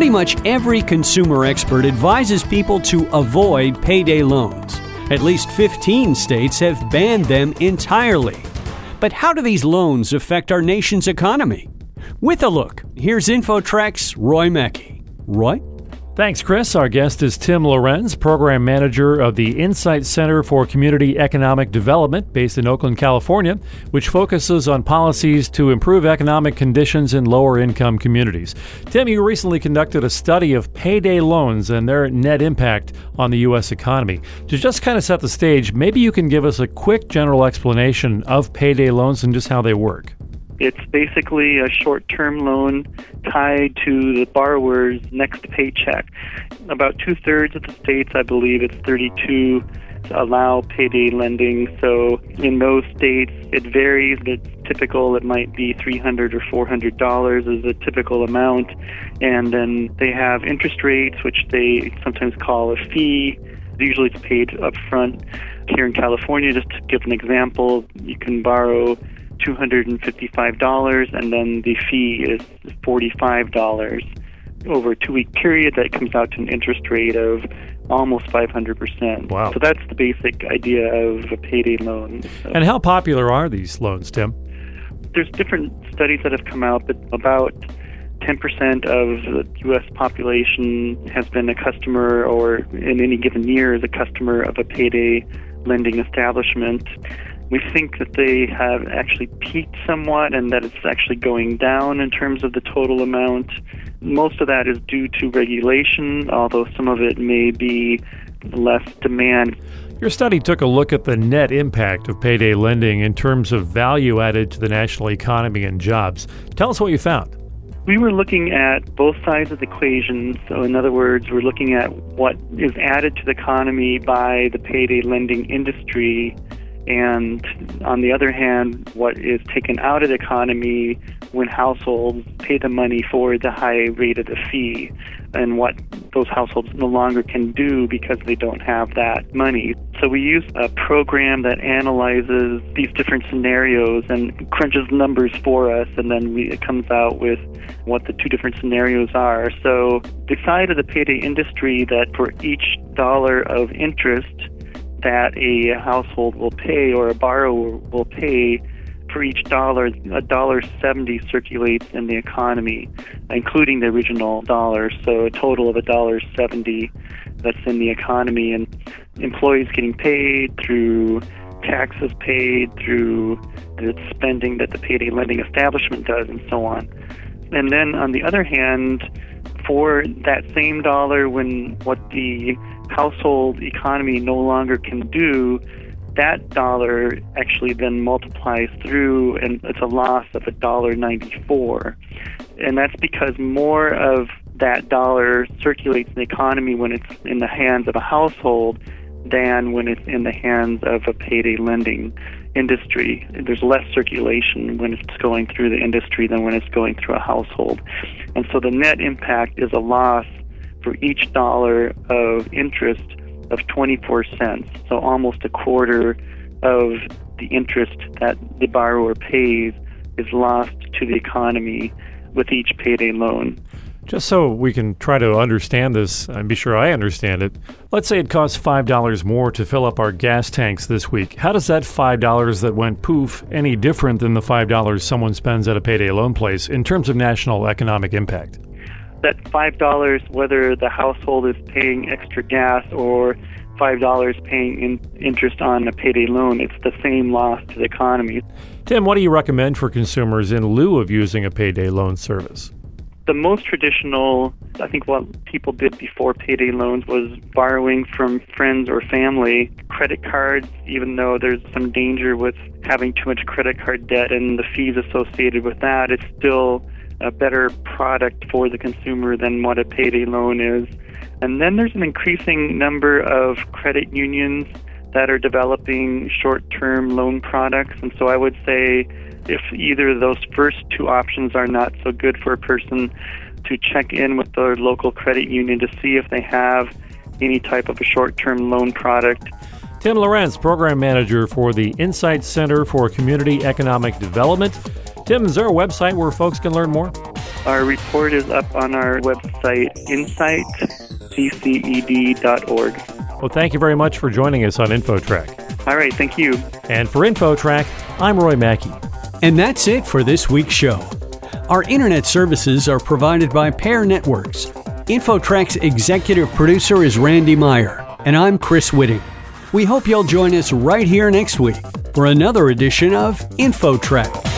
Pretty much every consumer expert advises people to avoid payday loans. At least 15 states have banned them entirely. But how do these loans affect our nation's economy? With a look, here's InfoTrack's Roy Mackey. Roy? Thanks, Chris. Our guest is Tim Lohrentz, Program Manager of the Insight Center for Community Economic Development based in Oakland, California, which focuses on policies to improve economic conditions in lower income communities. Tim, you recently conducted a study of payday loans and their net impact on the U.S. economy. To just kind of set the stage, maybe you can give us a quick general explanation of payday loans and just how they work. It's basically a short term loan tied to the borrower's next paycheck. About two thirds of the states, I believe it's 32, allow payday lending. So in those states, it varies. It's typical. It might be 300 or 400 dollars is a typical amount, and then they have interest rates, which they sometimes call a fee. Usually, it's paid up front. Here in California, just to give an example, you can borrow $255, and then the fee is $45 over a two week period. That comes out to an interest rate of almost 500%. Wow. So that's the basic idea of a payday loan. So And how popular are these loans, Tim? there's different studies that have come out, but about 10% of the U.S. population has been a customer or in any given year is a customer of a payday lending establishment. We think that they have actually peaked somewhat and that it's actually going down in terms of the total amount. Most of that is due to regulation, although some of it may be less demand. Your study took a look at the net impact of payday lending in terms of value added to the national economy and jobs. Tell us what you found. We were looking at both sides of the equation. So, in other words, we're looking at what is added to the economy by the payday lending industry, and on the other hand, what is taken out of the economy when households pay the money for the high rate of the fee, and what those households no longer can do because they don't have that money. So we use a program that analyzes these different scenarios and crunches numbers for us, and then we, it comes out with what the two different scenarios are. So the side of the payday industry that for each dollar of interest that a household will pay or a borrower will pay for each dollar, a dollar seventy circulates in the economy, including the original dollar. So a total of a dollar seventy that's in the economy, and employees getting paid through taxes paid through the spending that the payday lending establishment does, and so on. And then on the other hand, for that same dollar, when what the household economy no longer can do, that dollar actually then multiplies through, and it's a loss of a dollar ninety-four, and that's because more of that dollar circulates in the economy when it's in the hands of a household than when it's in the hands of a payday lending industry. There's less circulation when it's going through the industry than when it's going through a household. And so the net impact is a loss for each dollar of interest of 24 cents. So almost a quarter of the interest that the borrower pays is lost to the economy with each payday loan. Just so we can try to understand this and be sure I understand it, let's say it costs $5 more to fill up our gas tanks this week. How does that $5 that went poof any different than the $5 someone spends at a payday loan place in terms of national economic impact? That $5, whether the household is paying extra gas or $5 paying in interest on a payday loan, it's the same loss to the economy. Tim, what do you recommend for consumers in lieu of using a payday loan service? the most traditional, I think what people did before payday loans was borrowing from friends or family. Credit cards, even though there's some danger with having too much credit card debt and the fees associated with that, it's still a better product for the consumer than what a payday loan is. And then there's an increasing number of credit unions that are developing short term loan products. And so I would say if either of those first two options are not so good for a person, to check in with their local credit union to see if they have any type of a short term loan product. Tim Lohrentz, Program Manager for the Insight Center for Community Economic Development. Tim, is there a website where folks can learn more? Our report is up on our website, insightcced.org. Well, thank you very much for joining us on InfoTrack. All right, thank you. And for InfoTrack, I'm Roy Mackey. And that's it for this week's show. Our internet services are provided by Pair Networks. InfoTrack's executive producer is Randy Meyer, and I'm Chris Whitting. We hope you'll join us right here next week for another edition of InfoTrack.